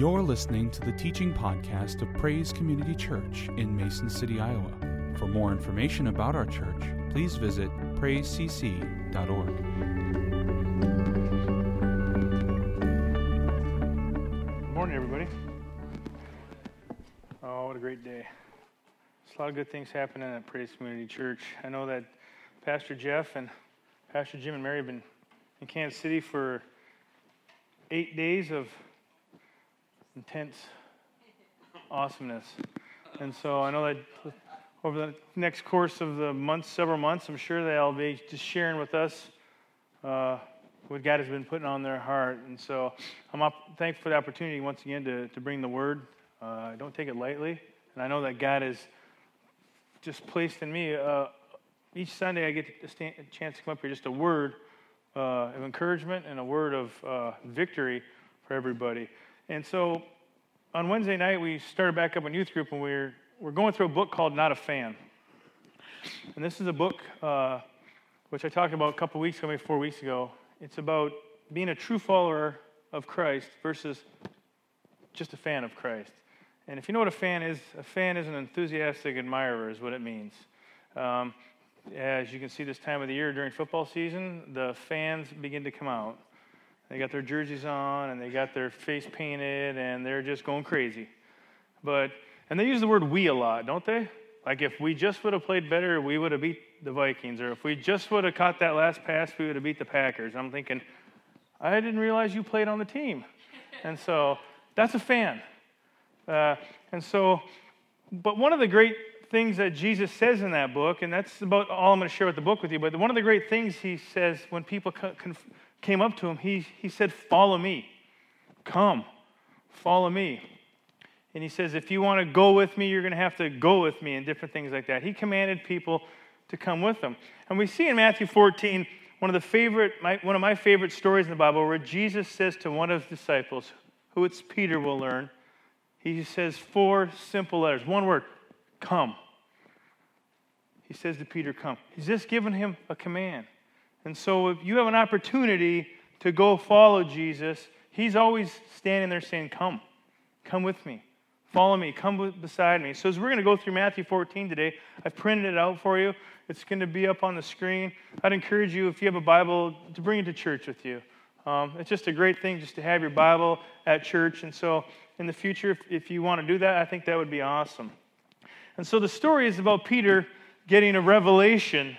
You're listening to the teaching podcast of Praise Community Church in Mason City, Iowa. For more information about our church, please visit praisecc.org. Good morning, everybody. Oh, what a great day. There's a lot of good things happening at Praise Community Church. I know that Pastor Jeff and Pastor Jim and Mary have been in Kansas City for eight days of intense awesomeness. And so I know that over the next course of the months, several months, I'm sure they'll be just sharing with us uh, what God has been putting on their heart. And so I'm thankful for the opportunity once again to, to bring the word. Uh, I don't take it lightly. And I know that God has just placed in me, uh, each Sunday I get a, stand, a, chance to come up here, just a word uh, of encouragement and a word of uh, victory for everybody. And so on Wednesday night, we started back up in youth group, and we're, we're going through a book called Not a Fan. And this is a book uh, which I talked about a couple weeks ago, maybe four weeks ago. It's about being a true follower of Christ versus just a fan of Christ. And if you know what a fan is, a fan is an enthusiastic admirer, is what it means. Um, as you can see this time of the year during football season, the fans begin to come out. They got their jerseys on and they got their face painted and they're just going crazy. But and they use the word we a lot, don't they? Like if we just would have played better, we would have beat the Vikings, or if we just would have caught that last pass, we would have beat the Packers. I'm thinking, I didn't realize you played on the team, and so that's a fan. Uh, and so, but one of the great things that Jesus says in that book, and that's about all I'm going to share with the book with you. But one of the great things he says when people conf- came up to him, he, he said, Follow me. Come, follow me. And he says, If you want to go with me, you're going to have to go with me, and different things like that. He commanded people to come with him. And we see in Matthew 14, one of the favorite, my, one of my favorite stories in the Bible, where Jesus says to one of his disciples, who it's Peter will learn, he says four simple letters, one word, come. He says to Peter, come. He's just given him a command. And so if you have an opportunity to go follow Jesus, he's always standing there saying, Come, come with me. Follow me. Come beside me. So, as we're going to go through Matthew 14 today, I've printed it out for you. It's going to be up on the screen. I'd encourage you, if you have a Bible, to bring it to church with you. Um, it's just a great thing just to have your Bible at church. And so, in the future, if, if you want to do that, I think that would be awesome. And so, the story is about Peter getting a revelation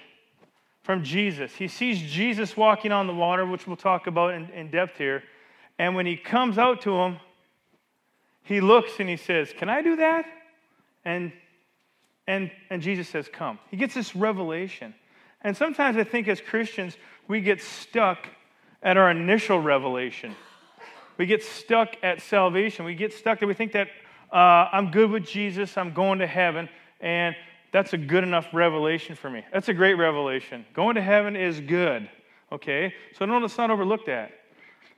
from Jesus. He sees Jesus walking on the water, which we'll talk about in, in depth here. And when he comes out to him, he looks and he says, Can I do that? And, and, and Jesus says, Come. He gets this revelation. And sometimes I think as Christians, we get stuck at our initial revelation. We get stuck at salvation. We get stuck that we think that uh, I'm good with Jesus, I'm going to heaven, and that's a good enough revelation for me. That's a great revelation. Going to heaven is good, okay? So don't let's not overlook that.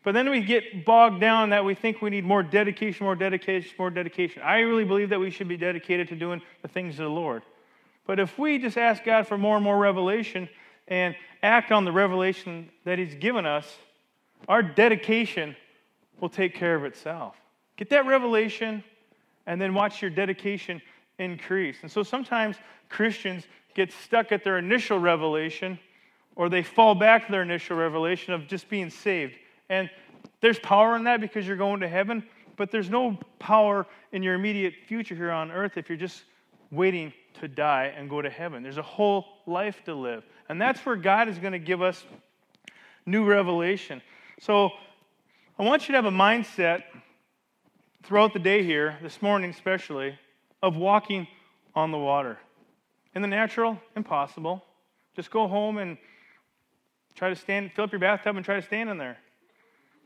But then we get bogged down that we think we need more dedication, more dedication, more dedication. I really believe that we should be dedicated to doing the things of the Lord. But if we just ask God for more and more revelation and act on the revelation that He's given us, our dedication will take care of itself. Get that revelation and then watch your dedication increase. And so sometimes Christians get stuck at their initial revelation or they fall back to their initial revelation of just being saved. And there's power in that because you're going to heaven, but there's no power in your immediate future here on earth if you're just waiting to die and go to heaven. There's a whole life to live. And that's where God is going to give us new revelation. So I want you to have a mindset throughout the day here, this morning especially, of walking on the water. In the natural, impossible. Just go home and try to stand, fill up your bathtub and try to stand in there.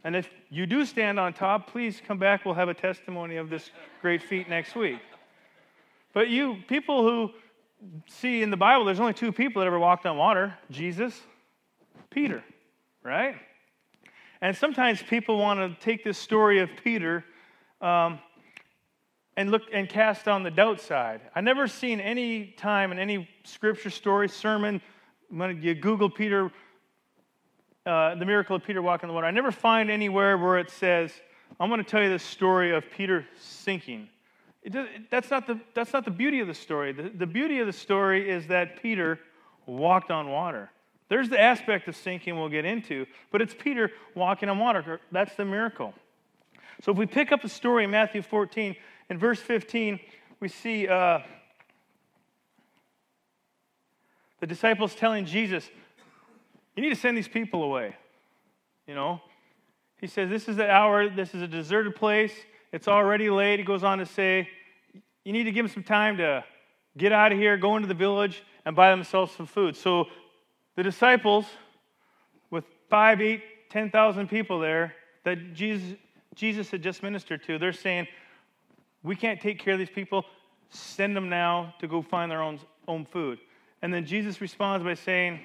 And if you do stand on top, please come back. We'll have a testimony of this great feat next week. But you, people who see in the Bible, there's only two people that ever walked on water Jesus, Peter, right? And sometimes people want to take this story of Peter um, and look and cast on the doubt side. I never seen any time in any scripture story, sermon, when you Google Peter, uh, the miracle of Peter walking on the water, I never find anywhere where it says, I'm going to tell you the story of Peter sinking. Does, that's, not the, that's not the beauty of the story. The, the beauty of the story is that Peter walked on water. There's the aspect of sinking we'll get into, but it's Peter walking on water. That's the miracle. So if we pick up the story in Matthew 14, in verse 15, we see uh, the disciples telling Jesus, You need to send these people away. You know, he says, This is the hour, this is a deserted place, it's already late. He goes on to say, You need to give them some time to get out of here, go into the village, and buy themselves some food. So the disciples, with five, eight, ten thousand people there that Jesus, Jesus had just ministered to, they're saying, We can't take care of these people. Send them now to go find their own, own food. And then Jesus responds by saying,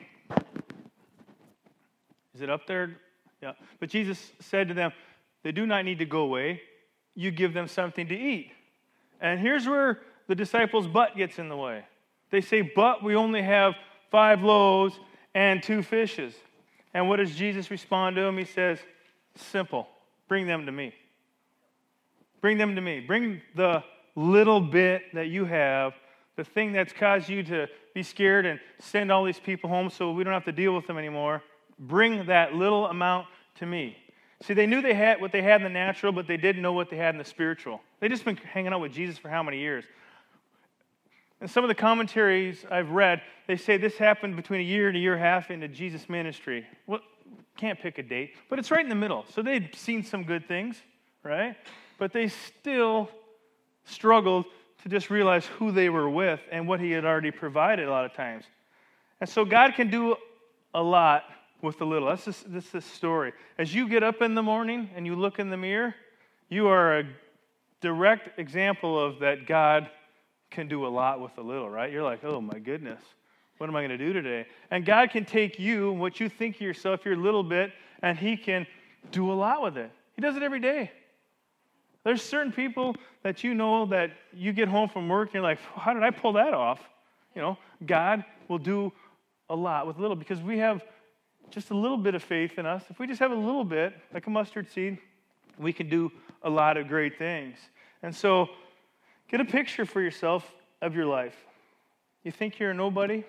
Is it up there? Yeah. But Jesus said to them, They do not need to go away. You give them something to eat. And here's where the disciples' butt gets in the way. They say, But we only have five loaves and two fishes. And what does Jesus respond to them? He says, Simple. Bring them to me. Bring them to me. Bring the little bit that you have, the thing that's caused you to be scared and send all these people home so we don't have to deal with them anymore. Bring that little amount to me. See, they knew they had what they had in the natural, but they didn't know what they had in the spiritual. They just been hanging out with Jesus for how many years? And some of the commentaries I've read, they say this happened between a year and a year and a half into Jesus' ministry. Well, can't pick a date, but it's right in the middle. So they'd seen some good things, right? But they still struggled to just realize who they were with and what he had already provided a lot of times. And so God can do a lot with a little. That's just, the story. As you get up in the morning and you look in the mirror, you are a direct example of that God can do a lot with a little, right? You're like, oh my goodness, what am I going to do today? And God can take you, what you think of yourself, your little bit, and He can do a lot with it. He does it every day. There's certain people that you know that you get home from work and you're like, how did I pull that off? You know, God will do a lot with little because we have just a little bit of faith in us. If we just have a little bit, like a mustard seed, we can do a lot of great things. And so, get a picture for yourself of your life. You think you're a nobody?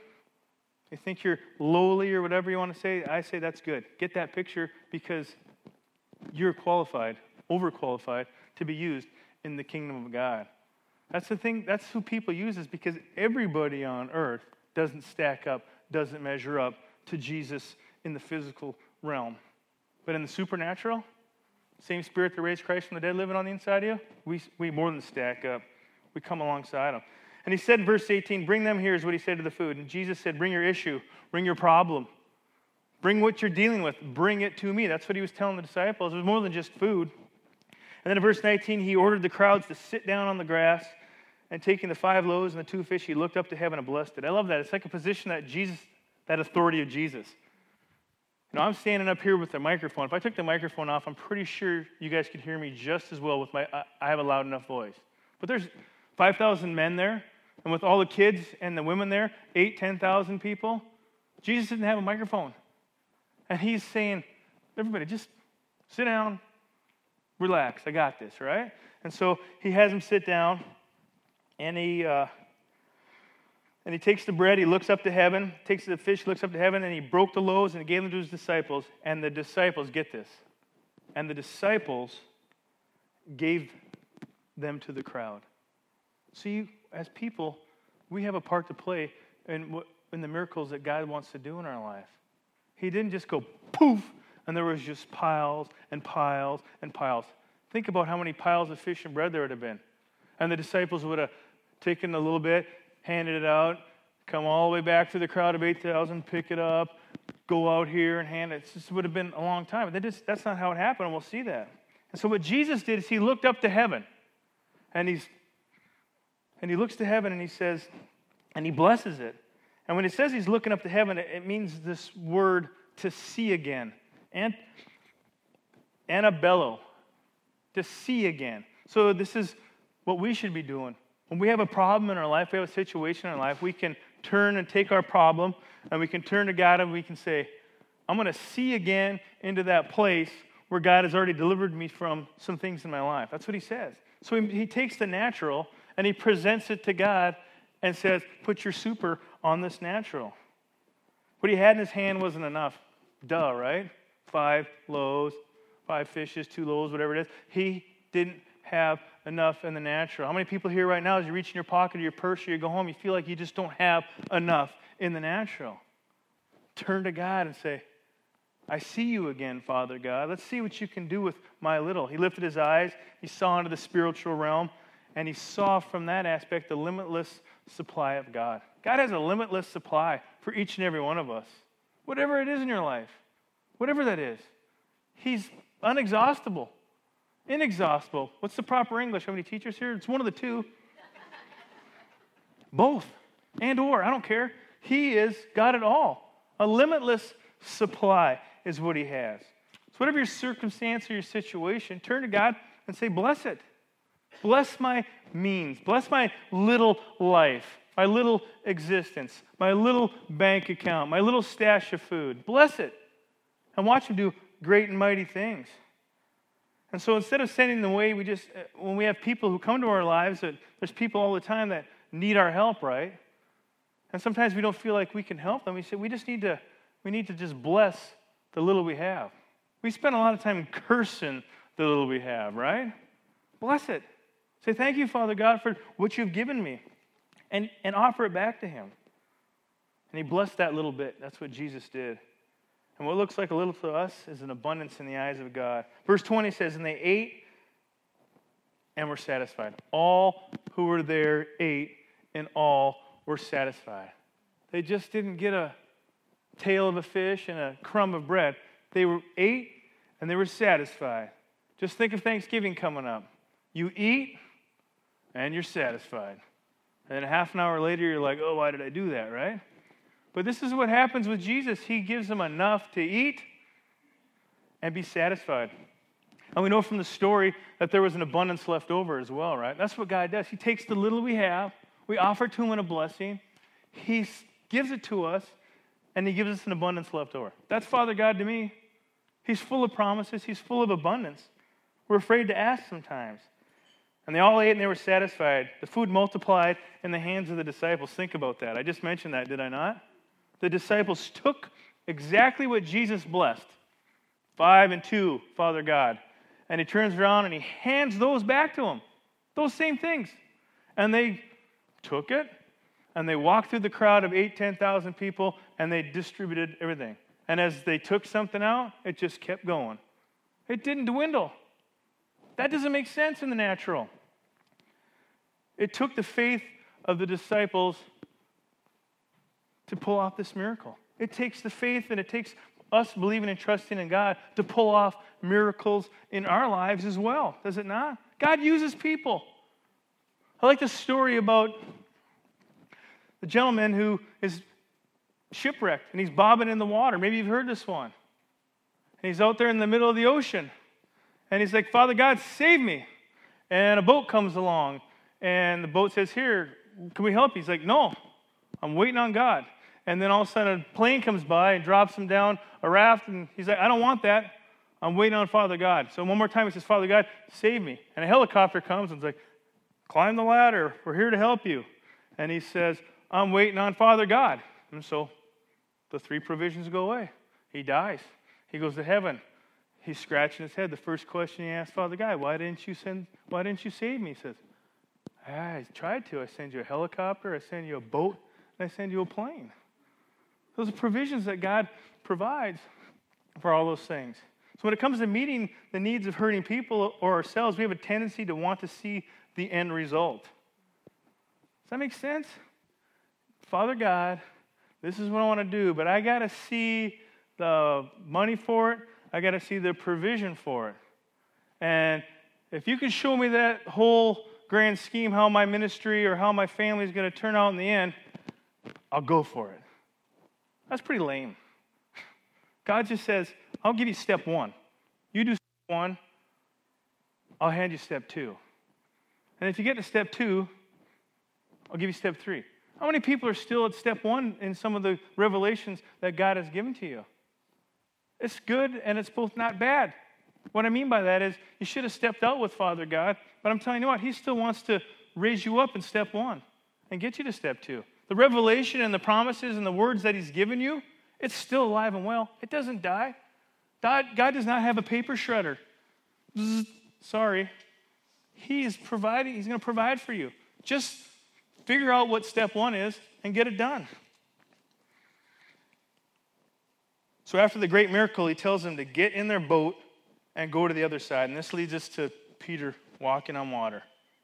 You think you're lowly or whatever you want to say? I say that's good. Get that picture because you're qualified, overqualified to be used in the kingdom of God. That's the thing, that's who people use is because everybody on earth doesn't stack up, doesn't measure up to Jesus in the physical realm. But in the supernatural, same spirit that raised Christ from the dead living on the inside of you, we, we more than stack up. We come alongside them. And he said in verse 18, Bring them here, is what he said to the food. And Jesus said, Bring your issue, bring your problem, bring what you're dealing with, bring it to me. That's what he was telling the disciples. It was more than just food. And then in verse 19, he ordered the crowds to sit down on the grass. And taking the five loaves and the two fish, he looked up to heaven and blessed it. I love that. It's like a position that Jesus, that authority of Jesus. You know, I'm standing up here with the microphone. If I took the microphone off, I'm pretty sure you guys could hear me just as well with my, I have a loud enough voice. But there's 5,000 men there, and with all the kids and the women there, eight, 10,000 people, Jesus didn't have a microphone. And he's saying, everybody, just sit down, relax, I got this, right? And so he has him sit down, and he uh, and he takes the bread, he looks up to heaven, takes the fish, looks up to heaven, and he broke the loaves and gave them to his disciples. And the disciples, get this, and the disciples gave them to the crowd. See, as people, we have a part to play in, in the miracles that God wants to do in our life. He didn't just go poof and there was just piles and piles and piles. Think about how many piles of fish and bread there would have been. And the disciples would have taken a little bit, handed it out, come all the way back to the crowd of 8,000, pick it up, go out here and hand it. This would have been a long time. That just, that's not how it happened, and we'll see that. And so what Jesus did is he looked up to heaven, and he's and he looks to heaven and he says, and he blesses it. And when it says he's looking up to heaven, it means this word to see again. And anablepo, to see again. So this is what we should be doing. When we have a problem in our life, we have a situation in our life, we can turn and take our problem and we can turn to God and we can say, I'm going to see again into that place where God has already delivered me from some things in my life. That's what he says. So he, he takes the natural and he presents it to God and says, Put your super on this natural. What he had in his hand wasn't enough. Duh, right? Five loaves, five fishes, two loaves, whatever it is. He didn't have enough in the natural. How many people here right now, as you reach in your pocket or your purse or you go home, you feel like you just don't have enough in the natural? Turn to God and say, I see you again, Father God. Let's see what you can do with my little. He lifted his eyes, he saw into the spiritual realm, and he saw from that aspect the limitless supply of God. God has a limitless supply for each and every one of us. Whatever it is in your life, whatever that is, He's unexhaustible, inexhaustible. What's the proper English? How many teachers here? It's one of the two. Both and or, I don't care. He is God at all. A limitless supply is what He has. So, whatever your circumstance or your situation, turn to God and say, Bless it. Bless my means. Bless my little life, my little existence, my little bank account, my little stash of food. Bless it. And watch Him do great and mighty things. And so instead of sending them away, we just, uh, when we have people who come to our lives, that there's people all the time that need our help, right? And sometimes we don't feel like we can help them. We say, we just need to, we need to just bless the little we have. We spend a lot of time cursing the little we have, right? Bless it. Say, thank you, Father God, for what you've given me. And, and offer it back to him. And he blessed that little bit. That's what Jesus did. And what looks like a little to us is an abundance in the eyes of God. Verse 20 says, And they ate and were satisfied. All who were there ate, and all were satisfied. They just didn't get a tail of a fish and a crumb of bread. They were ate and they were satisfied. Just think of Thanksgiving coming up. You eat and you're satisfied. And then half an hour later, you're like, oh, why did I do that, right? But this is what happens with Jesus. He gives them enough to eat and be satisfied. And we know from the story that there was an abundance left over as well, right? That's what God does. He takes the little we have, we offer to Him in a blessing, He gives it to us, and He gives us an abundance left over. That's Father God to me. He's full of promises, He's full of abundance. We're afraid to ask sometimes. And they all ate and they were satisfied. The food multiplied in the hands of the disciples. Think about that. I just mentioned that, did I not? The disciples took exactly what Jesus blessed five and two, Father God. And he turns around and he hands those back to them, those same things. And they took it and they walked through the crowd of eight, 10,000 people and they distributed everything. And as they took something out, it just kept going. It didn't dwindle. That doesn't make sense in the natural. It took the faith of the disciples to pull off this miracle. It takes the faith and it takes us believing and trusting in God to pull off miracles in our lives as well, does it not? God uses people. I like the story about the gentleman who is shipwrecked and he's bobbing in the water. Maybe you've heard this one. And he's out there in the middle of the ocean and he's like, Father God, save me. And a boat comes along and the boat says, Here, can we help you? He's like, No, I'm waiting on God. And then all of a sudden, a plane comes by and drops him down a raft, and he's like, I don't want that. I'm waiting on Father God. So one more time, he says, Father God, save me. And a helicopter comes and is like, climb the ladder. We're here to help you. And he says, I'm waiting on Father God. And so the three provisions go away. He dies. He goes to heaven. He's scratching his head. The first question he asks Father God, why didn't you send, why didn't you save me? He says, ah, I tried to. I send you a helicopter, I send you a boat, I send you a plane. Those are provisions that God provides for all those things. So when it comes to meeting the needs of hurting people or ourselves, we have a tendency to want to see the end result. Does that make sense? Father God, this is what I want to do, but I got to see the money for it. I got to see the provision for it. And if you can show me that whole grand scheme, how my ministry or how my family is going to turn out in the end, I'll go for it. That's pretty lame. God just says, I'll give you step one. You do step one, I'll hand you step two. And if you get to step two, I'll give you step three. How many people are still at step one in some of the revelations that God has given to you? It's good and it's both not bad. What I mean by that is you should have stepped out with Father God, but I'm telling you what, He still wants to raise you up in step one and get you to step two. The revelation and the promises and the words that He's given you, it's still alive and well. It doesn't die. God, God does not have a paper shredder. Zzz, sorry. He is providing, He's going to provide for you. Just figure out what step one is and get it done. So after the great miracle, he tells them to get in their boat and go to the other side. And this leads us to Peter walking on water.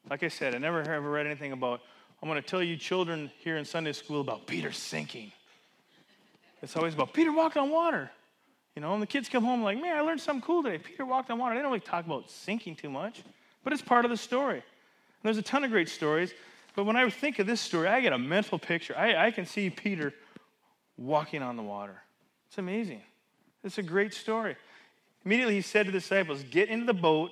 Like I said, I never ever read anything about, I'm going to tell you children here in Sunday school about Peter sinking. It's always about Peter walking on water. You know, and the kids come home like, man, I learned something cool today. Peter walked on water. They don't really talk about sinking too much, but it's part of the story. And there's a ton of great stories. But when I think of this story, I get a mental picture. I, I can see Peter walking on the water. It's amazing. It's a great story. Immediately he said to the disciples, Get into the boat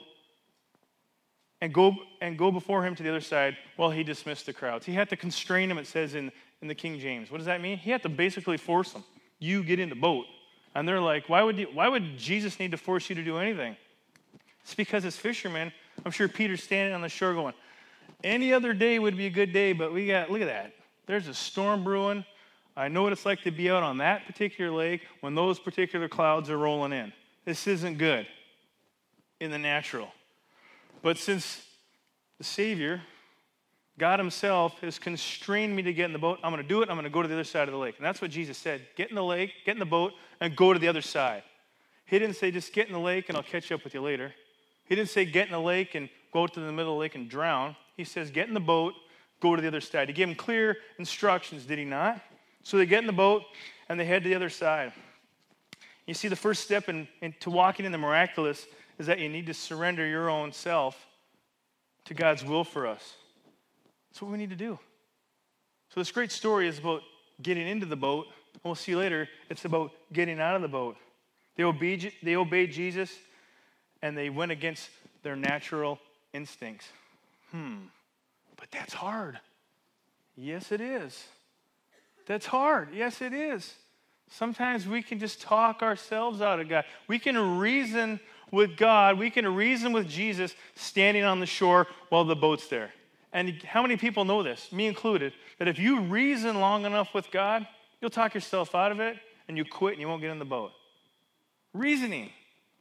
and go, and go before him to the other side while he dismissed the crowds. He had to constrain them, it says in, in the King James. What does that mean? He had to basically force them. You get in the boat. And they're like, why would, you, why would Jesus need to force you to do anything? It's because as fishermen, I'm sure Peter's standing on the shore going, any other day would be a good day, but we got, look at that. There's a storm brewing. I know what it's like to be out on that particular lake when those particular clouds are rolling in. This isn't good in the natural. But since the Savior, God Himself, has constrained me to get in the boat, I'm going to do it. I'm going to go to the other side of the lake. And that's what Jesus said get in the lake, get in the boat, and go to the other side. He didn't say just get in the lake and I'll catch up with you later. He didn't say get in the lake and go to the middle of the lake and drown. He says get in the boat, go to the other side. He gave him clear instructions, did he not? So they get in the boat and they head to the other side. You see, the first step in, into walking in the miraculous is that you need to surrender your own self to God's will for us. That's what we need to do. So, this great story is about getting into the boat. And we'll see later, it's about getting out of the boat. They obeyed, they obeyed Jesus and they went against their natural instincts. Hmm, but that's hard. Yes, it is. That's hard. Yes, it is. Sometimes we can just talk ourselves out of God. We can reason with God. We can reason with Jesus standing on the shore while the boat's there. And how many people know this, me included, that if you reason long enough with God, you'll talk yourself out of it and you quit and you won't get in the boat. Reasoning.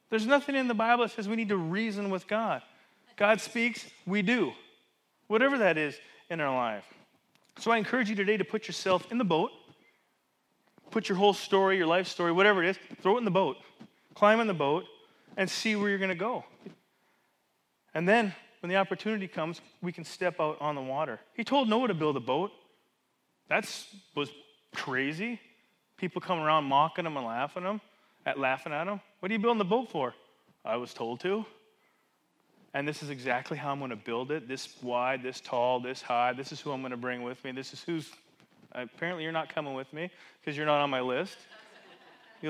There's nothing in the Bible that says we need to reason with God. God speaks, we do. Whatever that is in our life. So I encourage you today to put yourself in the boat, put your whole story, your life story, whatever it is, throw it in the boat, climb in the boat, and see where you're going to go. And then, when the opportunity comes, we can step out on the water. He told Noah to build a boat. That was crazy. People come around mocking him and laughing him, at laughing at him. What are you building the boat for? I was told to and this is exactly how I'm going to build it this wide, this tall, this high. This is who I'm going to bring with me. This is who's. Apparently, you're not coming with me because you're not on my list.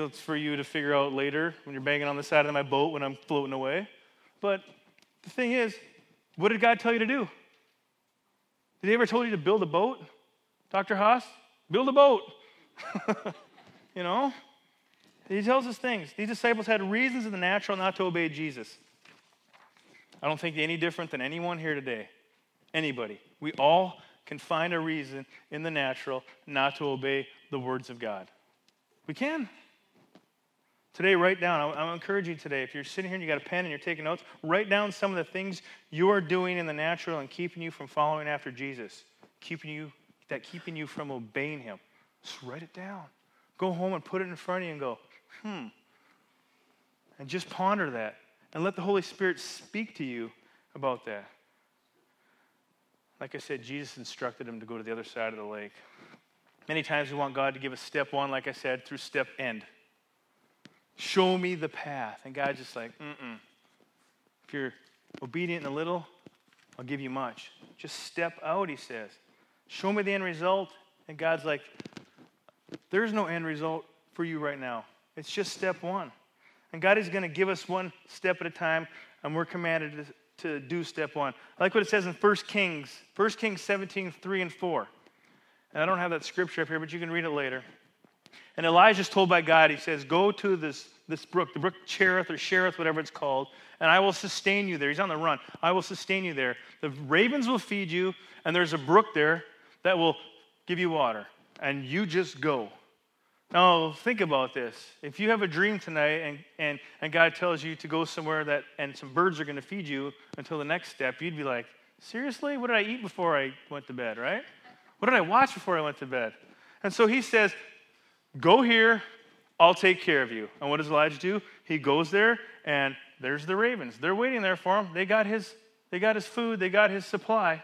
It's for you to figure out later when you're banging on the side of my boat when I'm floating away. But the thing is, what did God tell you to do? Did He ever told you to build a boat? Dr. Haas? Build a boat. you know? He tells us things. These disciples had reasons in the natural not to obey Jesus. I don't think any different than anyone here today. Anybody. We all can find a reason in the natural not to obey the words of God. We can. Today, write down. I'm encouraging you today. If you're sitting here and you got a pen and you're taking notes, write down some of the things you are doing in the natural and keeping you from following after Jesus, keeping you that keeping you from obeying Him. Just write it down. Go home and put it in front of you and go, hmm. And just ponder that and let the Holy Spirit speak to you about that. Like I said, Jesus instructed him to go to the other side of the lake. Many times we want God to give us step one, like I said, through step end. Show me the path. And God's just like, mm-mm. If you're obedient in a little, I'll give you much. Just step out, he says. Show me the end result. And God's like, there's no end result for you right now. It's just step one. And God is going to give us one step at a time, and we're commanded to, to do step one. I like what it says in 1 Kings, 1 Kings 17, 3 and 4. And I don't have that scripture up here, but you can read it later. And Elijah's told by God, he says, Go to this this brook, the brook Cherith or Cherith, whatever it's called, and I will sustain you there. He's on the run. I will sustain you there. The ravens will feed you, and there's a brook there that will give you water, and you just go. Now, think about this. If you have a dream tonight and, and, and God tells you to go somewhere that and some birds are going to feed you until the next step, you'd be like, seriously? What did I eat before I went to bed, right? What did I watch before I went to bed? And so he says, Go here, I'll take care of you. And what does Elijah do? He goes there, and there's the ravens. They're waiting there for him. They got his, they got his food, they got his supply.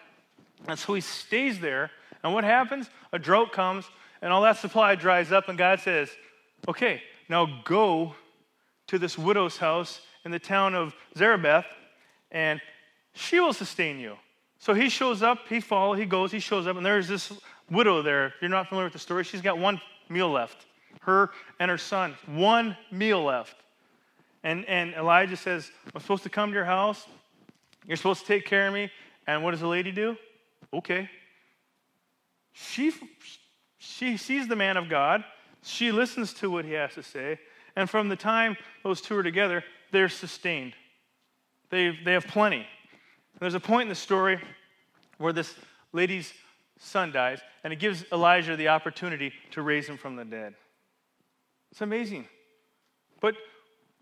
And so he stays there. And what happens? A drought comes, and all that supply dries up, and God says, Okay, now go to this widow's house in the town of Zarephath, and she will sustain you. So he shows up, he follows, he goes, he shows up, and there's this widow there. If you're not familiar with the story, she's got one meal left. Her and her son, one meal left. And, and Elijah says, I'm supposed to come to your house. You're supposed to take care of me. And what does the lady do? Okay. She, she sees the man of God. She listens to what he has to say. And from the time those two are together, they're sustained. They, they have plenty. There's a point in the story where this lady's son dies, and it gives Elijah the opportunity to raise him from the dead. It's amazing. But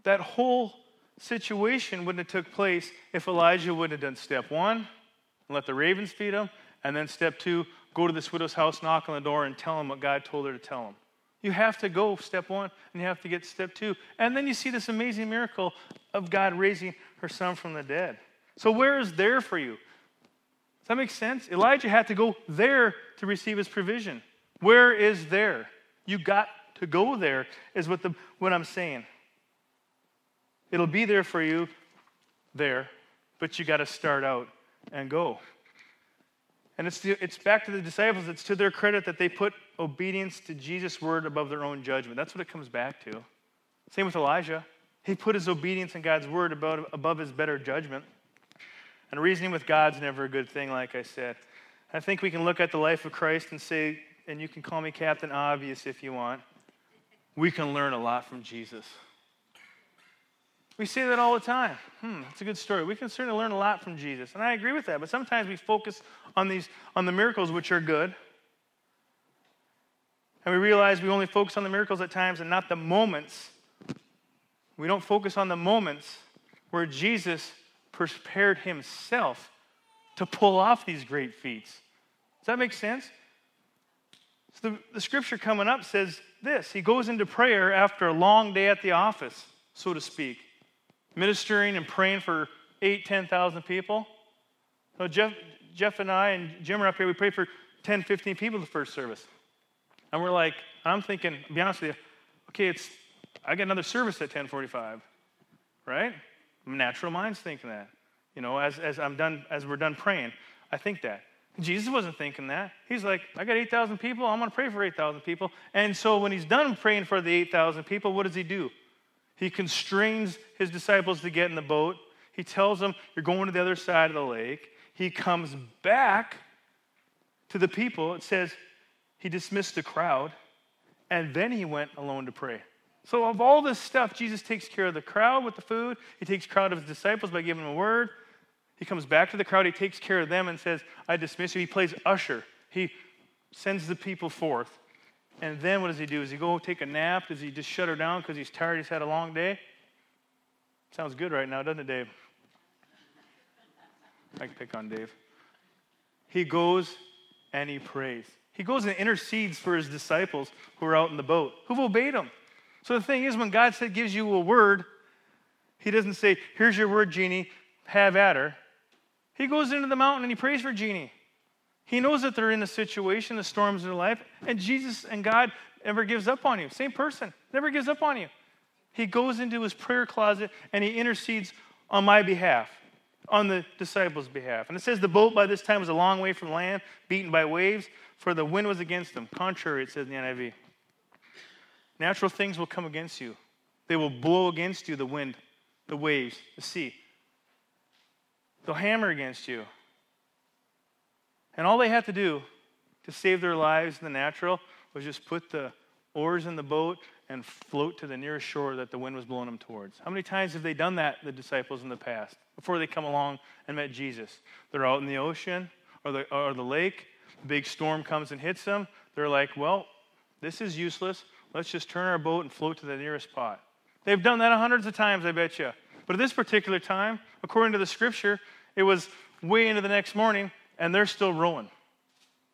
that whole situation wouldn't have took place if Elijah wouldn't have done step one and let the ravens feed him, and then step two, go to this widow's house, knock on the door, and tell him what God told her to tell him. You have to go step one, and you have to get step two. And then you see this amazing miracle of God raising her son from the dead. So, where is there for you? Does that make sense? Elijah had to go there to receive his provision. Where is there? You got to go there, is what, the, what I'm saying. It'll be there for you there, but you got to start out and go. And it's, it's back to the disciples. It's to their credit that they put obedience to Jesus' word above their own judgment. That's what it comes back to. Same with Elijah. He put his obedience in God's word above, above his better judgment. And reasoning with God's never a good thing, like I said. I think we can look at the life of Christ and say, and you can call me Captain Obvious if you want, we can learn a lot from Jesus. We say that all the time. Hmm, that's a good story. We can certainly learn a lot from Jesus. And I agree with that. But sometimes we focus on these on the miracles which are good. And we realize we only focus on the miracles at times and not the moments. We don't focus on the moments where Jesus prepared himself to pull off these great feats. Does that make sense? So the, the scripture coming up says this He goes into prayer after a long day at the office, so to speak, ministering and praying for eight, 10,000 people. So Jeff, Jeff and I and Jim are up here, we prayed for 10, 15 people the first service. And we're like, I'm thinking, to be honest with you, okay, it's I got another service at 1045, right? Natural mind's think that. You know, as, as I'm done, as we're done praying, I think that. Jesus wasn't thinking that. He's like, I got 8,000 people. I'm going to pray for 8,000 people. And so when he's done praying for the 8,000 people, what does he do? He constrains his disciples to get in the boat. He tells them, You're going to the other side of the lake. He comes back to the people. It says he dismissed the crowd, and then he went alone to pray. So, of all this stuff, Jesus takes care of the crowd with the food. He takes care of his disciples by giving them a word. He comes back to the crowd. He takes care of them and says, I dismiss you. He plays usher. He sends the people forth. And then what does he do? Does he go take a nap? Does he just shut her down because he's tired? He's had a long day? Sounds good right now, doesn't it, Dave? I can pick on Dave. He goes and he prays. He goes and intercedes for his disciples who are out in the boat, who've obeyed him. So the thing is, when God said, gives you a word, He doesn't say, Here's your word, Jeannie, have at her. He goes into the mountain and he prays for Jeannie. He knows that they're in a situation, the storms of their life, and Jesus and God never gives up on you. Same person, never gives up on you. He goes into his prayer closet and he intercedes on my behalf, on the disciples' behalf. And it says the boat by this time was a long way from land, beaten by waves, for the wind was against them. Contrary, it says in the NIV. Natural things will come against you. They will blow against you the wind, the waves, the sea. They'll hammer against you. And all they had to do to save their lives in the natural was just put the oars in the boat and float to the nearest shore that the wind was blowing them towards. How many times have they done that, the disciples in the past, before they come along and met Jesus? They're out in the ocean or the, or the lake, a big storm comes and hits them. They're like, well, this is useless. Let's just turn our boat and float to the nearest spot. They've done that hundreds of times, I bet you. But at this particular time, according to the scripture, it was way into the next morning, and they're still rowing.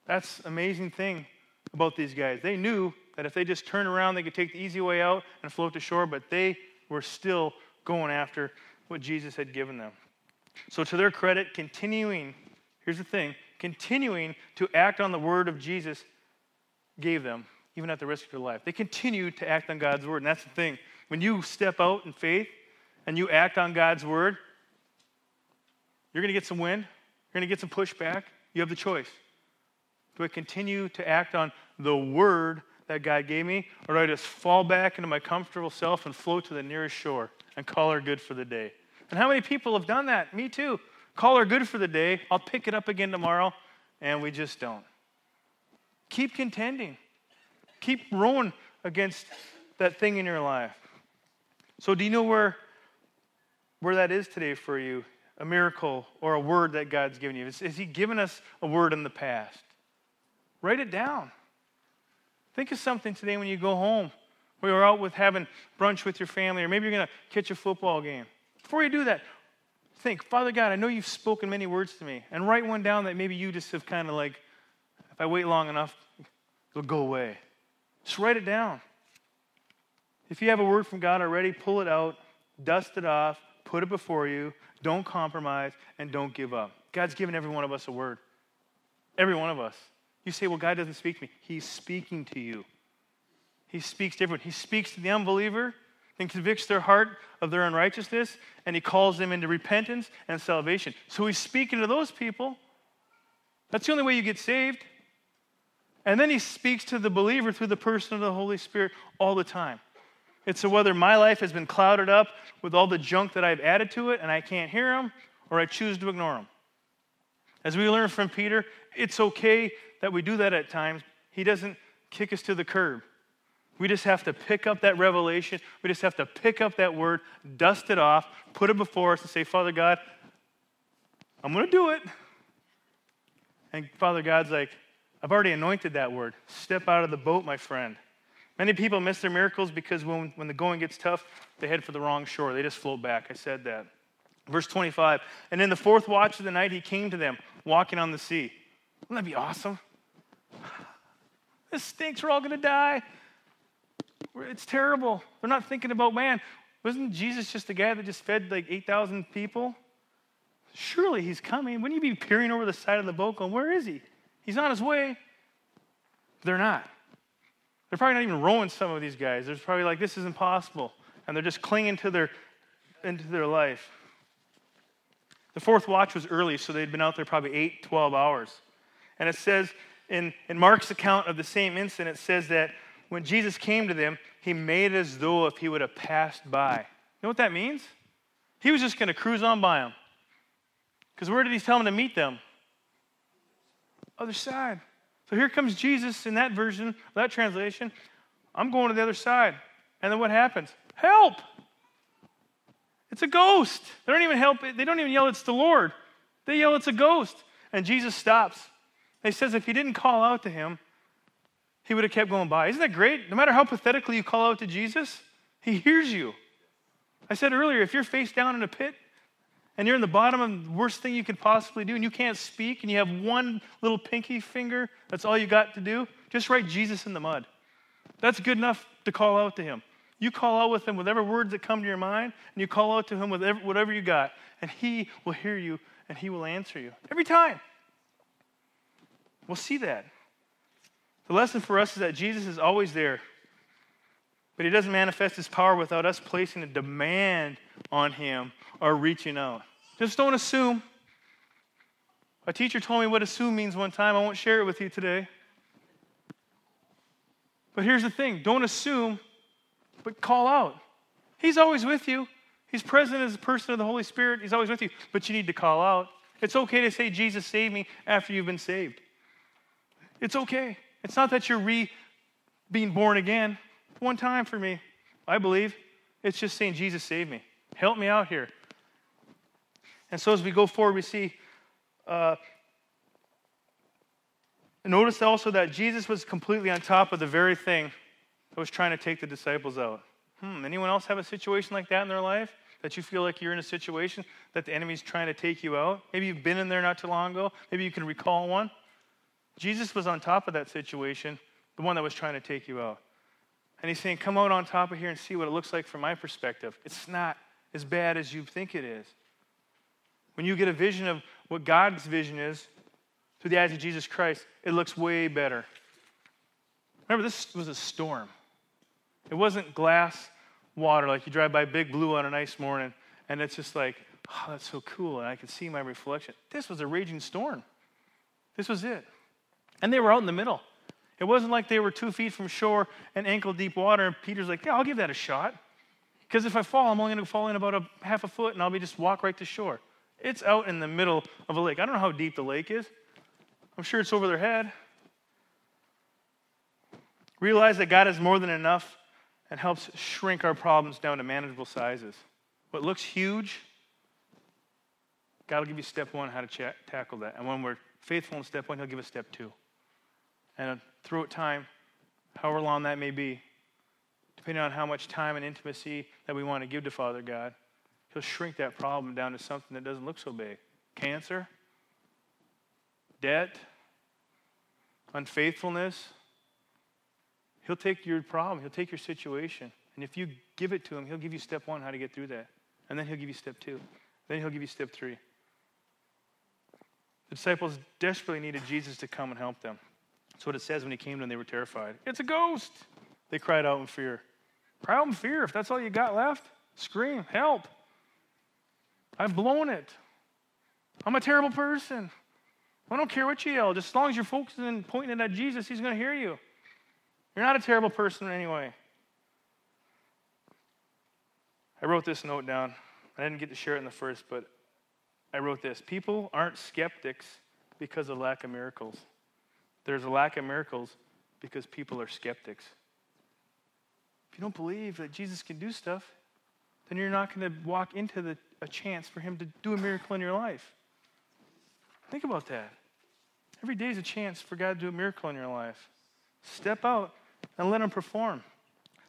That's amazing thing about these guys. They knew that if they just turned around, they could take the easy way out and float to shore, but they were still going after what Jesus had given them. So, to their credit, continuing, here's the thing continuing to act on the word of Jesus gave them, even at the risk of their life. They continue to act on God's word. And that's the thing. When you step out in faith and you act on God's word, you're going to get some wind, you're going to get some pushback. You have the choice. Do I continue to act on the word that God gave me, or do I just fall back into my comfortable self and float to the nearest shore and call her good for the day? And how many people have done that? Me too. Call her good for the day. I'll pick it up again tomorrow, and we just don't. Keep contending. Keep rowing against that thing in your life. So, do you know where, where that is today for you? A miracle or a word that God's given you? Has He given us a word in the past? Write it down. Think of something today when you go home, or you're out with having brunch with your family, or maybe you're going to catch a football game. Before you do that, think, Father God, I know you've spoken many words to me, and write one down that maybe you just have kind of like, if I wait long enough, it'll go away. Just write it down. If you have a word from God already, pull it out, dust it off, put it before you. Don't compromise, and don't give up. God's given every one of us a word. Every one of us. You say, well, God doesn't speak to me. He's speaking to you. He speaks to everyone. He speaks to the unbeliever and convicts their heart of their unrighteousness, and he calls them into repentance and salvation. So he's speaking to those people. That's the only way you get saved. And then he speaks to the believer through the person of the Holy Spirit all the time. It's so whether my life has been clouded up with all the junk that I've added to it and I can't hear him, or I choose to ignore him. As we learn from Peter, it's okay that we do that at times. He doesn't kick us to the curb. We just have to pick up that revelation. We just have to pick up that word, dust it off, put it before us, and say, Father God, I'm going to do it. And Father God's like, I've already anointed that word. Step out of the boat, my friend. Many people miss their miracles because when, when the going gets tough, they head for the wrong shore. They just float back. I said that. Verse 25. And in the fourth watch of the night, he came to them, walking on the sea. Wouldn't that be awesome? This stinks. We're all going to die. It's terrible. They're not thinking about, man, wasn't Jesus just the guy that just fed like 8,000 people? Surely he's coming. Wouldn't you be peering over the side of the boat going, where is he? He's on his way. They're not. They're probably not even rowing some of these guys. They're probably like, this is impossible. And they're just clinging to their, into their life. The fourth watch was early, so they'd been out there probably 8, 12 hours. And it says in, in Mark's account of the same incident, it says that when Jesus came to them, he made as though if he would have passed by. You know what that means? He was just going to cruise on by them. Because where did he tell them to meet them? Other side. So here comes Jesus in that version, that translation. I'm going to the other side. And then what happens? Help! It's a ghost. They don't even help. They don't even yell, it's the Lord. They yell, it's a ghost. And Jesus stops. He says if he didn't call out to him, he would have kept going by. Isn't that great? No matter how pathetically you call out to Jesus, he hears you. I said earlier, if you're face down in a pit and you're in the bottom of the worst thing you could possibly do and you can't speak and you have one little pinky finger, that's all you got to do, just write Jesus in the mud. That's good enough to call out to him. You call out with him with whatever words that come to your mind, and you call out to him with whatever you got, and he will hear you and he will answer you every time. We'll see that. The lesson for us is that Jesus is always there, but he doesn't manifest his power without us placing a demand on him or reaching out. Just don't assume. A teacher told me what assume means one time. I won't share it with you today. But here's the thing don't assume, but call out. He's always with you. He's present as a person of the Holy Spirit. He's always with you, but you need to call out. It's okay to say, Jesus, save me after you've been saved. It's okay. It's not that you're re being born again. One time for me, I believe. It's just saying, Jesus, save me. Help me out here. And so as we go forward, we see. Uh, notice also that Jesus was completely on top of the very thing that was trying to take the disciples out. Hmm, anyone else have a situation like that in their life? That you feel like you're in a situation that the enemy's trying to take you out? Maybe you've been in there not too long ago. Maybe you can recall one. Jesus was on top of that situation, the one that was trying to take you out. And he's saying, Come out on top of here and see what it looks like from my perspective. It's not as bad as you think it is. When you get a vision of what God's vision is through the eyes of Jesus Christ, it looks way better. Remember, this was a storm. It wasn't glass water like you drive by Big Blue on a nice morning and it's just like, oh, that's so cool. And I can see my reflection. This was a raging storm. This was it. And they were out in the middle. It wasn't like they were two feet from shore and ankle deep water. And Peter's like, yeah, I'll give that a shot. Because if I fall, I'm only going to fall in about a half a foot and I'll be just walk right to shore. It's out in the middle of a lake. I don't know how deep the lake is. I'm sure it's over their head. Realize that God is more than enough and helps shrink our problems down to manageable sizes. What looks huge, God will give you step one, how to ch- tackle that. And when we're faithful in step one, He'll give us step two. And throughout time, however long that may be, depending on how much time and intimacy that we want to give to Father God, He'll shrink that problem down to something that doesn't look so big. Cancer, debt, unfaithfulness, He'll take your problem, He'll take your situation. And if you give it to Him, He'll give you step one, how to get through that. And then He'll give you step two. Then He'll give you step three. The disciples desperately needed Jesus to come and help them. That's what it says when He came to them, they were terrified. It's a ghost! They cried out in fear. Cry out in fear. If that's all you got left, scream, help. I've blown it. I'm a terrible person. I don't care what you yell. Just as long as you're focusing and pointing at Jesus, He's going to hear you. You're not a terrible person anyway. I wrote this note down. I didn't get to share it in the first, but I wrote this People aren't skeptics because of lack of miracles. There's a lack of miracles because people are skeptics. If you don't believe that Jesus can do stuff, then you're not going to walk into the, a chance for him to do a miracle in your life. Think about that. Every day is a chance for God to do a miracle in your life. Step out and let him perform.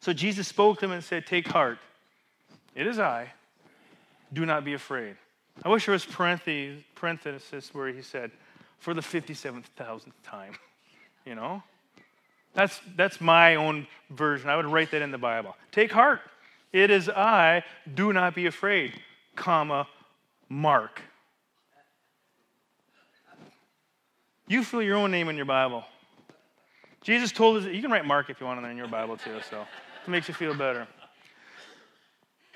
So Jesus spoke to him and said, Take heart. It is I. Do not be afraid. I wish there was parenthesis where he said, for the 57,000th time. You know? That's, that's my own version. I would write that in the Bible. Take heart. It is I. Do not be afraid, comma, Mark. You fill your own name in your Bible. Jesus told us, you can write Mark if you want in your Bible too, so it makes you feel better.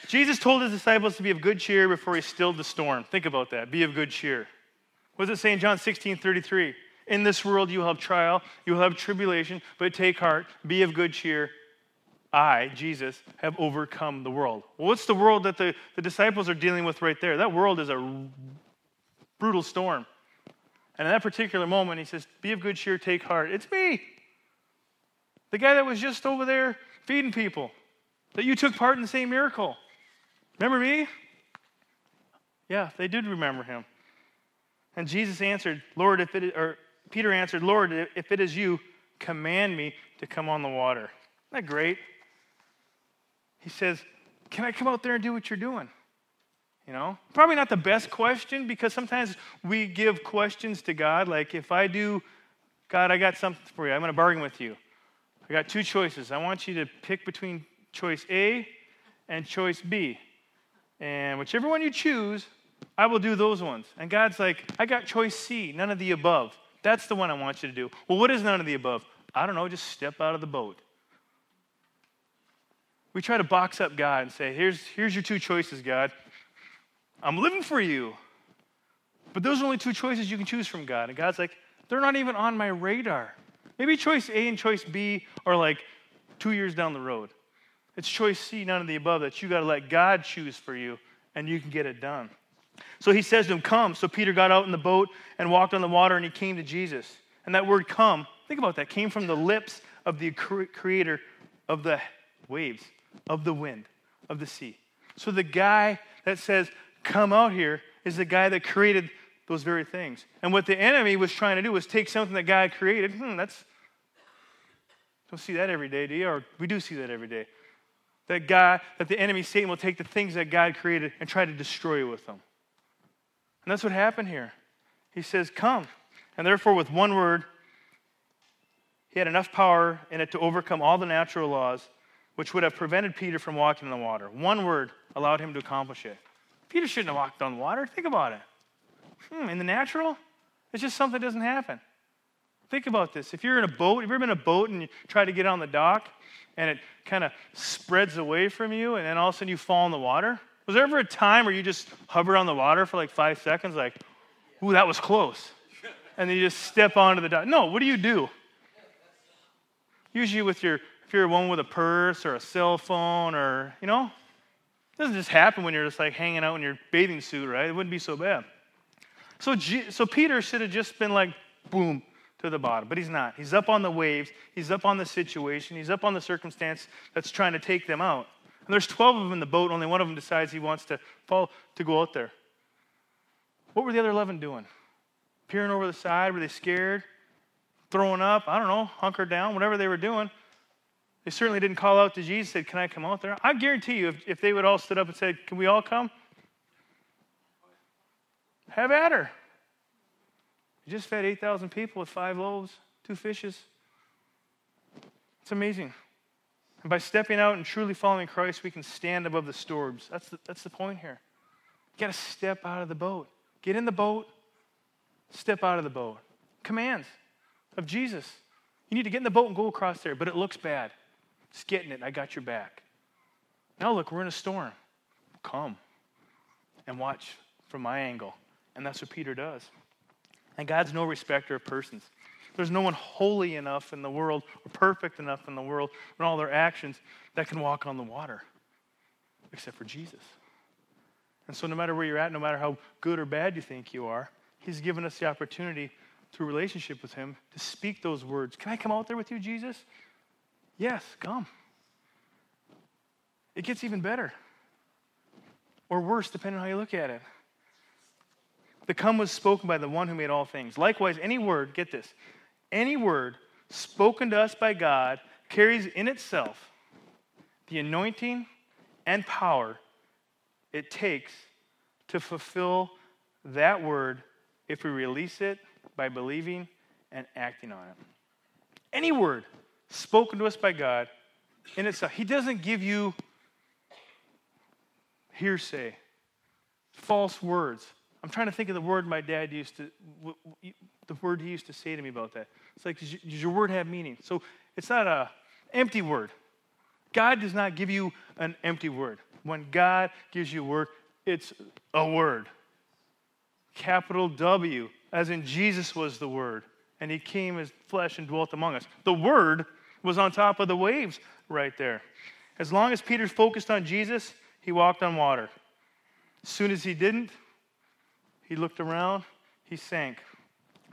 Jesus told his disciples to be of good cheer before he stilled the storm. Think about that. Be of good cheer. What does it say in John 16 33? In this world you will have trial, you will have tribulation, but take heart, be of good cheer. I, Jesus, have overcome the world. Well, what's the world that the, the disciples are dealing with right there? That world is a brutal storm. And in that particular moment, he says, Be of good cheer, take heart. It's me. The guy that was just over there feeding people, that you took part in the same miracle. Remember me? Yeah, they did remember him. And Jesus answered, Lord, if it or Peter answered, Lord, if it is you, command me to come on the water. Isn't that great? He says, Can I come out there and do what you're doing? You know, probably not the best question because sometimes we give questions to God like, if I do, God, I got something for you. I'm going to bargain with you. I got two choices. I want you to pick between choice A and choice B. And whichever one you choose, I will do those ones. And God's like, I got choice C, none of the above. That's the one I want you to do. Well, what is none of the above? I don't know, just step out of the boat. We try to box up God and say, here's, here's your two choices, God. I'm living for you. But those are only two choices you can choose from God. And God's like, they're not even on my radar. Maybe choice A and choice B are like two years down the road. It's choice C, none of the above, that you got to let God choose for you and you can get it done. So he says to him, Come. So Peter got out in the boat and walked on the water and he came to Jesus. And that word come, think about that, came from the lips of the creator of the waves, of the wind, of the sea. So the guy that says, Come out here, is the guy that created those very things. And what the enemy was trying to do was take something that God created. Hmm, that's. Don't see that every day, do you? Or we do see that every day. That God, that the enemy, Satan, will take the things that God created and try to destroy with them. And that's what happened here. He says, Come. And therefore, with one word, he had enough power in it to overcome all the natural laws which would have prevented Peter from walking in the water. One word allowed him to accomplish it. Peter shouldn't have walked on water. Think about it. Hmm, in the natural, it's just something that doesn't happen. Think about this. If you're in a boat, have you ever been in a boat and you try to get on the dock and it kind of spreads away from you and then all of a sudden you fall in the water? Was there ever a time where you just hover on the water for like five seconds, like, ooh, that was close? And then you just step onto the dock? No, what do you do? Usually with your, if you're one with a purse or a cell phone or, you know, it doesn't just happen when you're just like hanging out in your bathing suit, right? It wouldn't be so bad. So, G- so Peter should have just been like, boom, to the bottom, but he's not. He's up on the waves, he's up on the situation, he's up on the circumstance that's trying to take them out. And there's 12 of them in the boat, only one of them decides he wants to fall to go out there. What were the other 11 doing? Peering over the side? Were they scared? Throwing up? I don't know, hunkered down, whatever they were doing. They certainly didn't call out to Jesus, said, Can I come out there? I guarantee you, if, if they would all stood up and said, Can we all come? Have at her. You just fed 8,000 people with five loaves, two fishes. It's amazing. And by stepping out and truly following Christ, we can stand above the storms. That's the, that's the point here. You got to step out of the boat. Get in the boat, step out of the boat. Commands of Jesus. You need to get in the boat and go across there, but it looks bad. Just getting it. I got your back. Now look, we're in a storm. Come and watch from my angle. And that's what Peter does. And God's no respecter of persons. There's no one holy enough in the world or perfect enough in the world in all their actions that can walk on the water except for Jesus. And so, no matter where you're at, no matter how good or bad you think you are, He's given us the opportunity through relationship with Him to speak those words. Can I come out there with you, Jesus? Yes, come. It gets even better or worse, depending on how you look at it. The come was spoken by the one who made all things. Likewise, any word, get this, any word spoken to us by God carries in itself the anointing and power it takes to fulfill that word if we release it by believing and acting on it. Any word spoken to us by God in itself, He doesn't give you hearsay, false words. I'm trying to think of the word my dad used to, the word he used to say to me about that. It's like, does your word have meaning? So it's not an empty word. God does not give you an empty word. When God gives you a word, it's a word. Capital W, as in Jesus was the word, and he came as flesh and dwelt among us. The word was on top of the waves right there. As long as Peter focused on Jesus, he walked on water. As soon as he didn't, he looked around, he sank.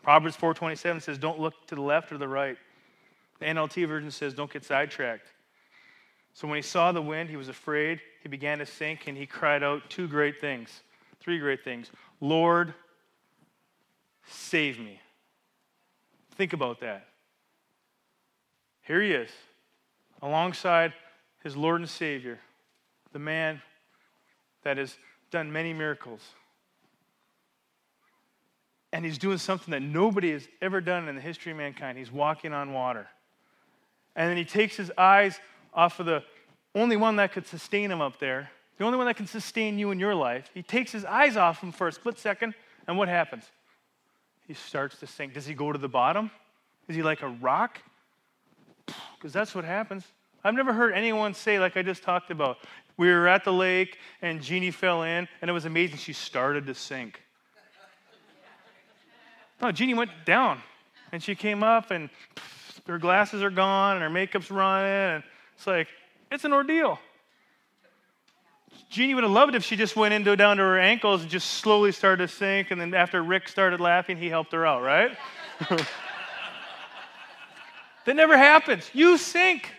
Proverbs 4:27 says, "Don't look to the left or the right." The NLT version says, "Don't get sidetracked." So when he saw the wind, he was afraid. He began to sink, and he cried out two great things, three great things: "Lord, save me." Think about that. Here he is, alongside his Lord and Savior, the man that has done many miracles and he's doing something that nobody has ever done in the history of mankind. He's walking on water. And then he takes his eyes off of the only one that could sustain him up there, the only one that can sustain you in your life. He takes his eyes off him for a split second, and what happens? He starts to sink. Does he go to the bottom? Is he like a rock? Because that's what happens. I've never heard anyone say, like I just talked about, we were at the lake and Jeannie fell in, and it was amazing. She started to sink. No, Jeannie went down. And she came up and pff, her glasses are gone and her makeup's running. And it's like, it's an ordeal. Jeannie would have loved if she just went into down to her ankles and just slowly started to sink. And then after Rick started laughing, he helped her out, right? that never happens. You sink.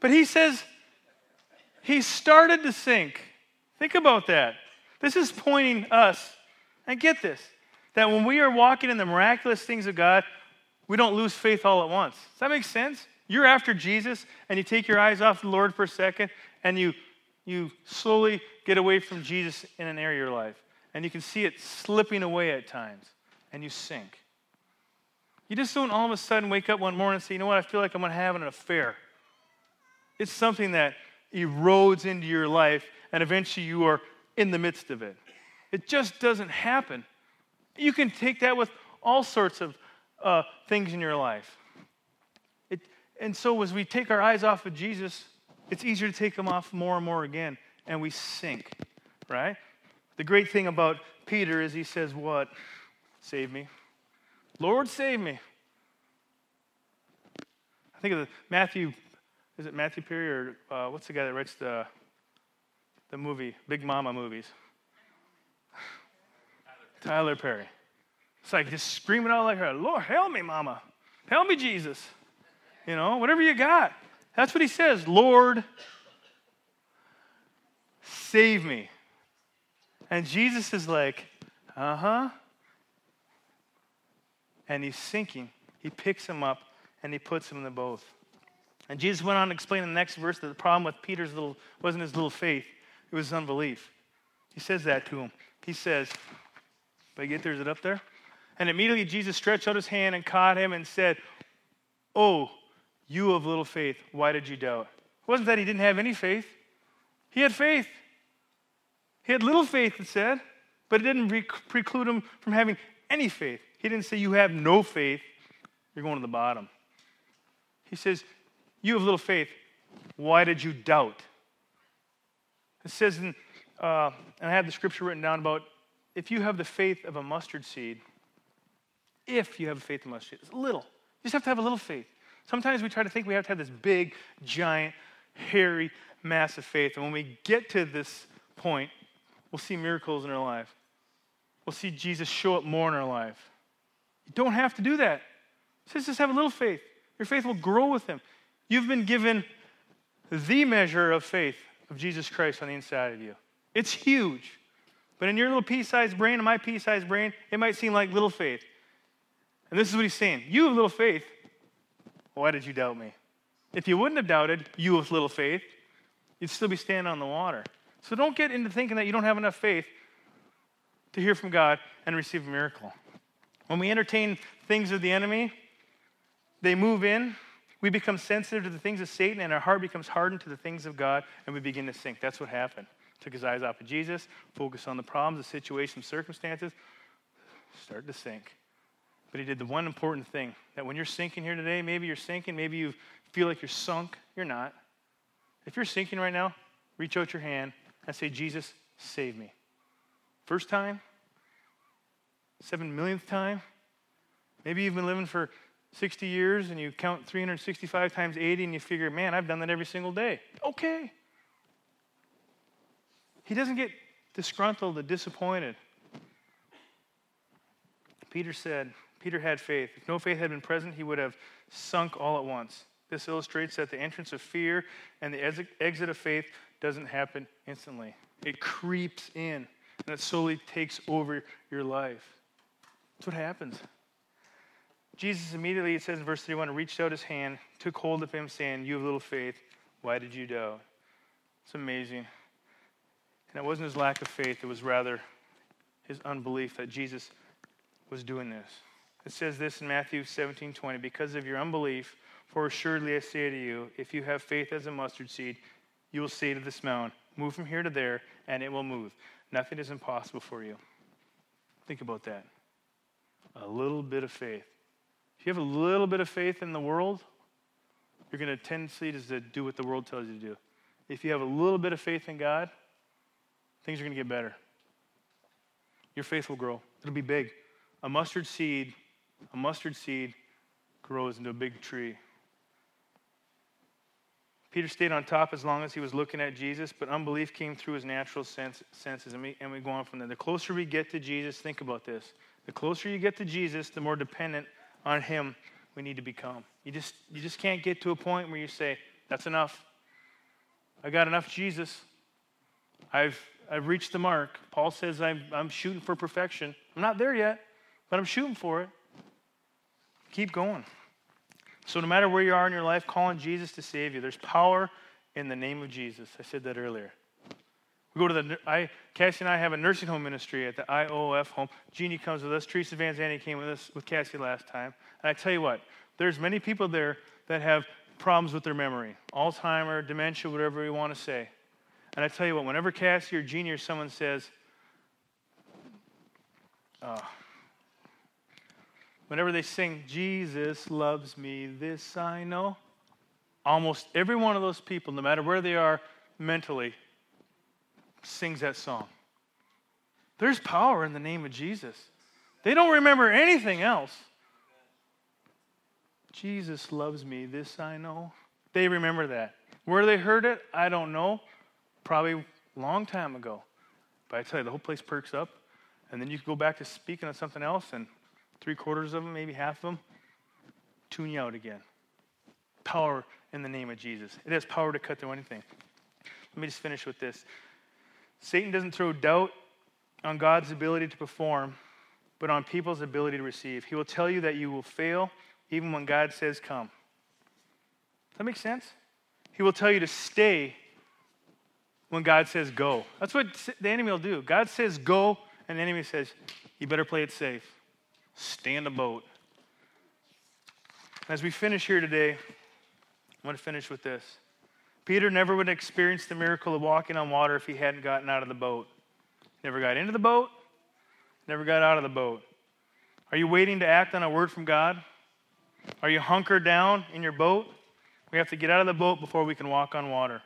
But he says he started to sink. Think about that. This is pointing us, and get this, that when we are walking in the miraculous things of God, we don't lose faith all at once. Does that make sense? You're after Jesus and you take your eyes off the Lord for a second and you you slowly get away from Jesus in an area of your life. And you can see it slipping away at times and you sink. You just don't all of a sudden wake up one morning and say, you know what, I feel like I'm going to have an affair. It's something that erodes into your life and eventually you are in the midst of it. It just doesn't happen. You can take that with all sorts of uh, things in your life. It, and so, as we take our eyes off of Jesus, it's easier to take them off more and more again, and we sink, right? The great thing about Peter is he says, What? Save me. Lord, save me. I think of the Matthew, is it Matthew Perry or uh, what's the guy that writes the, the movie, Big Mama movies? Tyler Perry. It's like just screaming out like her, Lord, help me, mama. Help me, Jesus. You know, whatever you got. That's what he says. Lord, save me. And Jesus is like, uh huh. And he's sinking. He picks him up and he puts him in the boat. And Jesus went on to explain in the next verse that the problem with Peter's little wasn't his little faith, it was his unbelief. He says that to him. He says, but get there, is it up there? And immediately Jesus stretched out his hand and caught him and said, Oh, you of little faith, why did you doubt? It wasn't that he didn't have any faith, he had faith. He had little faith, it said, but it didn't preclude him from having any faith. He didn't say, You have no faith, you're going to the bottom. He says, You have little faith, why did you doubt? It says, in, uh, and I have the scripture written down about if you have the faith of a mustard seed, if you have a faith of mustard seed, it's little. You just have to have a little faith. Sometimes we try to think we have to have this big, giant, hairy, massive faith. And when we get to this point, we'll see miracles in our life. We'll see Jesus show up more in our life. You don't have to do that. Just have a little faith. Your faith will grow with Him. You've been given the measure of faith of Jesus Christ on the inside of you. It's huge. But in your little pea sized brain in my pea sized brain, it might seem like little faith. And this is what he's saying You have little faith. Why did you doubt me? If you wouldn't have doubted, you with little faith, you'd still be standing on the water. So don't get into thinking that you don't have enough faith to hear from God and receive a miracle. When we entertain things of the enemy, they move in. We become sensitive to the things of Satan, and our heart becomes hardened to the things of God, and we begin to sink. That's what happened. Took his eyes off of Jesus, focused on the problems, the situations, circumstances, started to sink. But he did the one important thing that when you're sinking here today, maybe you're sinking, maybe you feel like you're sunk. You're not. If you're sinking right now, reach out your hand and say, Jesus, save me. First time, seven millionth time. Maybe you've been living for 60 years and you count 365 times 80 and you figure, man, I've done that every single day. Okay. He doesn't get disgruntled or disappointed. Peter said, Peter had faith. If no faith had been present, he would have sunk all at once. This illustrates that the entrance of fear and the exit of faith doesn't happen instantly. It creeps in and it slowly takes over your life. That's what happens. Jesus immediately, it says in verse 31, reached out his hand, took hold of him, saying, You have little faith. Why did you doubt? It's amazing. And it wasn't his lack of faith, it was rather his unbelief that Jesus was doing this. It says this in Matthew 17 20, because of your unbelief, for assuredly I say to you, if you have faith as a mustard seed, you will say to this mountain, Move from here to there, and it will move. Nothing is impossible for you. Think about that. A little bit of faith. If you have a little bit of faith in the world, you're going to tendency to do what the world tells you to do. If you have a little bit of faith in God, things are going to get better. Your faith will grow. It'll be big. A mustard seed a mustard seed grows into a big tree. Peter stayed on top as long as he was looking at Jesus, but unbelief came through his natural sense, senses, and we, and we go on from there. The closer we get to Jesus, think about this. The closer you get to Jesus, the more dependent on him we need to become. You just, you just can't get to a point where you say, that's enough. I got enough Jesus. I've, I've reached the mark. Paul says I'm, I'm shooting for perfection. I'm not there yet, but I'm shooting for it. Keep going. So, no matter where you are in your life, call on Jesus to save you. There's power in the name of Jesus. I said that earlier. We go to the, I, Cassie and I have a nursing home ministry at the IOF home. Jeannie comes with us. Teresa Van Zandt came with us with Cassie last time. And I tell you what, there's many people there that have problems with their memory, Alzheimer, dementia, whatever you want to say. And I tell you what, whenever Cassie or Jeannie or someone says, uh, whenever they sing, Jesus loves me, this I know, almost every one of those people, no matter where they are mentally, sings that song. There's power in the name of Jesus. They don't remember anything else. Jesus loves me, this I know. They remember that. Where they heard it, I don't know. Probably a long time ago. But I tell you, the whole place perks up. And then you can go back to speaking on something else, and three quarters of them, maybe half of them, tune you out again. Power in the name of Jesus. It has power to cut through anything. Let me just finish with this. Satan doesn't throw doubt on God's ability to perform, but on people's ability to receive. He will tell you that you will fail even when God says come. Does that make sense? He will tell you to stay when God says go. That's what the enemy will do. God says go, and the enemy says, you better play it safe. Stay in the boat. As we finish here today, I'm going to finish with this. Peter never would have experienced the miracle of walking on water if he hadn't gotten out of the boat. Never got into the boat, never got out of the boat. Are you waiting to act on a word from God? Are you hunkered down in your boat? We have to get out of the boat before we can walk on water.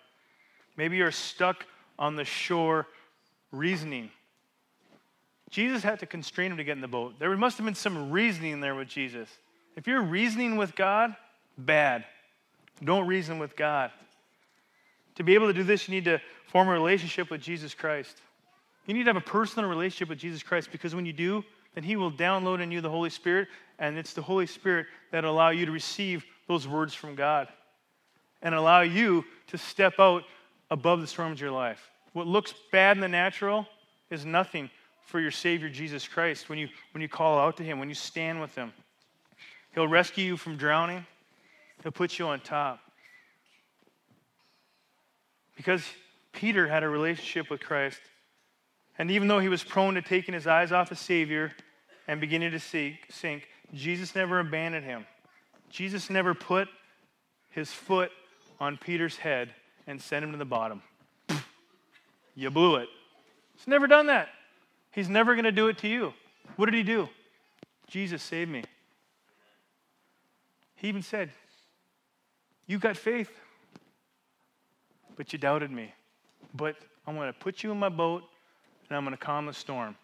Maybe you're stuck on the shore reasoning. Jesus had to constrain him to get in the boat. There must have been some reasoning there with Jesus. If you're reasoning with God, bad. Don't reason with God. To be able to do this, you need to form a relationship with Jesus Christ. You need to have a personal relationship with Jesus Christ because when you do, then He will download in you the Holy Spirit, and it's the Holy Spirit that allow you to receive those words from God and allow you to step out above the storms of your life. What looks bad in the natural is nothing for your Savior Jesus Christ when you, when you call out to Him, when you stand with Him. He'll rescue you from drowning, He'll put you on top. Because Peter had a relationship with Christ, and even though he was prone to taking his eyes off the Savior and beginning to sink, Jesus never abandoned him. Jesus never put his foot on Peter's head and sent him to the bottom. you blew it. He's never done that. He's never going to do it to you. What did he do? Jesus saved me. He even said, You got faith but you doubted me. But I'm going to put you in my boat and I'm going to calm the storm.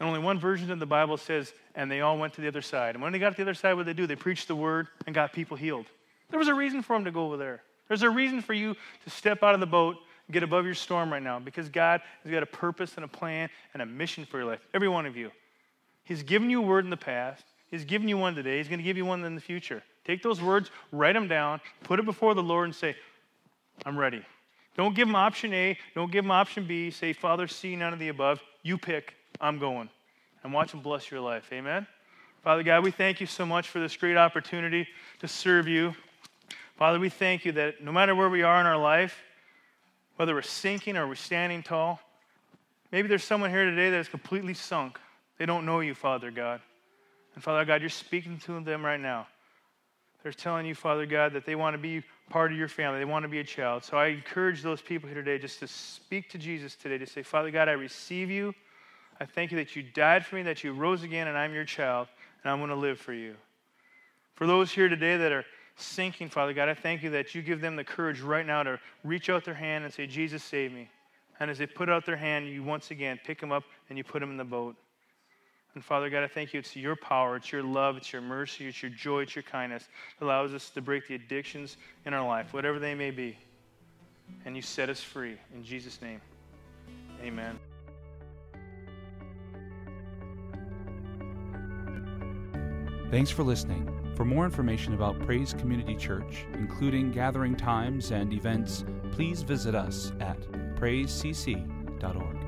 And only one version of the Bible says, and they all went to the other side. And when they got to the other side, what did they do? They preached the word and got people healed. There was a reason for them to go over there. There's a reason for you to step out of the boat and get above your storm right now because God has got a purpose and a plan and a mission for your life. Every one of you. He's given you a word in the past, He's given you one today, He's going to give you one in the future. Take those words, write them down, put it before the Lord, and say, I'm ready. Don't give them option A. Don't give them option B. Say, Father, C, none of the above. You pick. I'm going. And watch Him bless your life. Amen. Father God, we thank you so much for this great opportunity to serve you. Father, we thank you that no matter where we are in our life, whether we're sinking or we're standing tall, maybe there's someone here today that is completely sunk. They don't know you, Father God. And Father God, you're speaking to them right now. They're telling you, Father God, that they want to be part of your family. They want to be a child. So I encourage those people here today just to speak to Jesus today, to say, Father God, I receive you. I thank you that you died for me, that you rose again, and I'm your child, and I'm going to live for you. For those here today that are sinking, Father God, I thank you that you give them the courage right now to reach out their hand and say, Jesus, save me. And as they put out their hand, you once again pick them up and you put them in the boat. And Father God, I thank you. It's your power, it's your love, it's your mercy, it's your joy, it's your kindness that allows us to break the addictions in our life, whatever they may be. And you set us free. In Jesus' name, amen. Thanks for listening. For more information about Praise Community Church, including gathering times and events, please visit us at praisecc.org.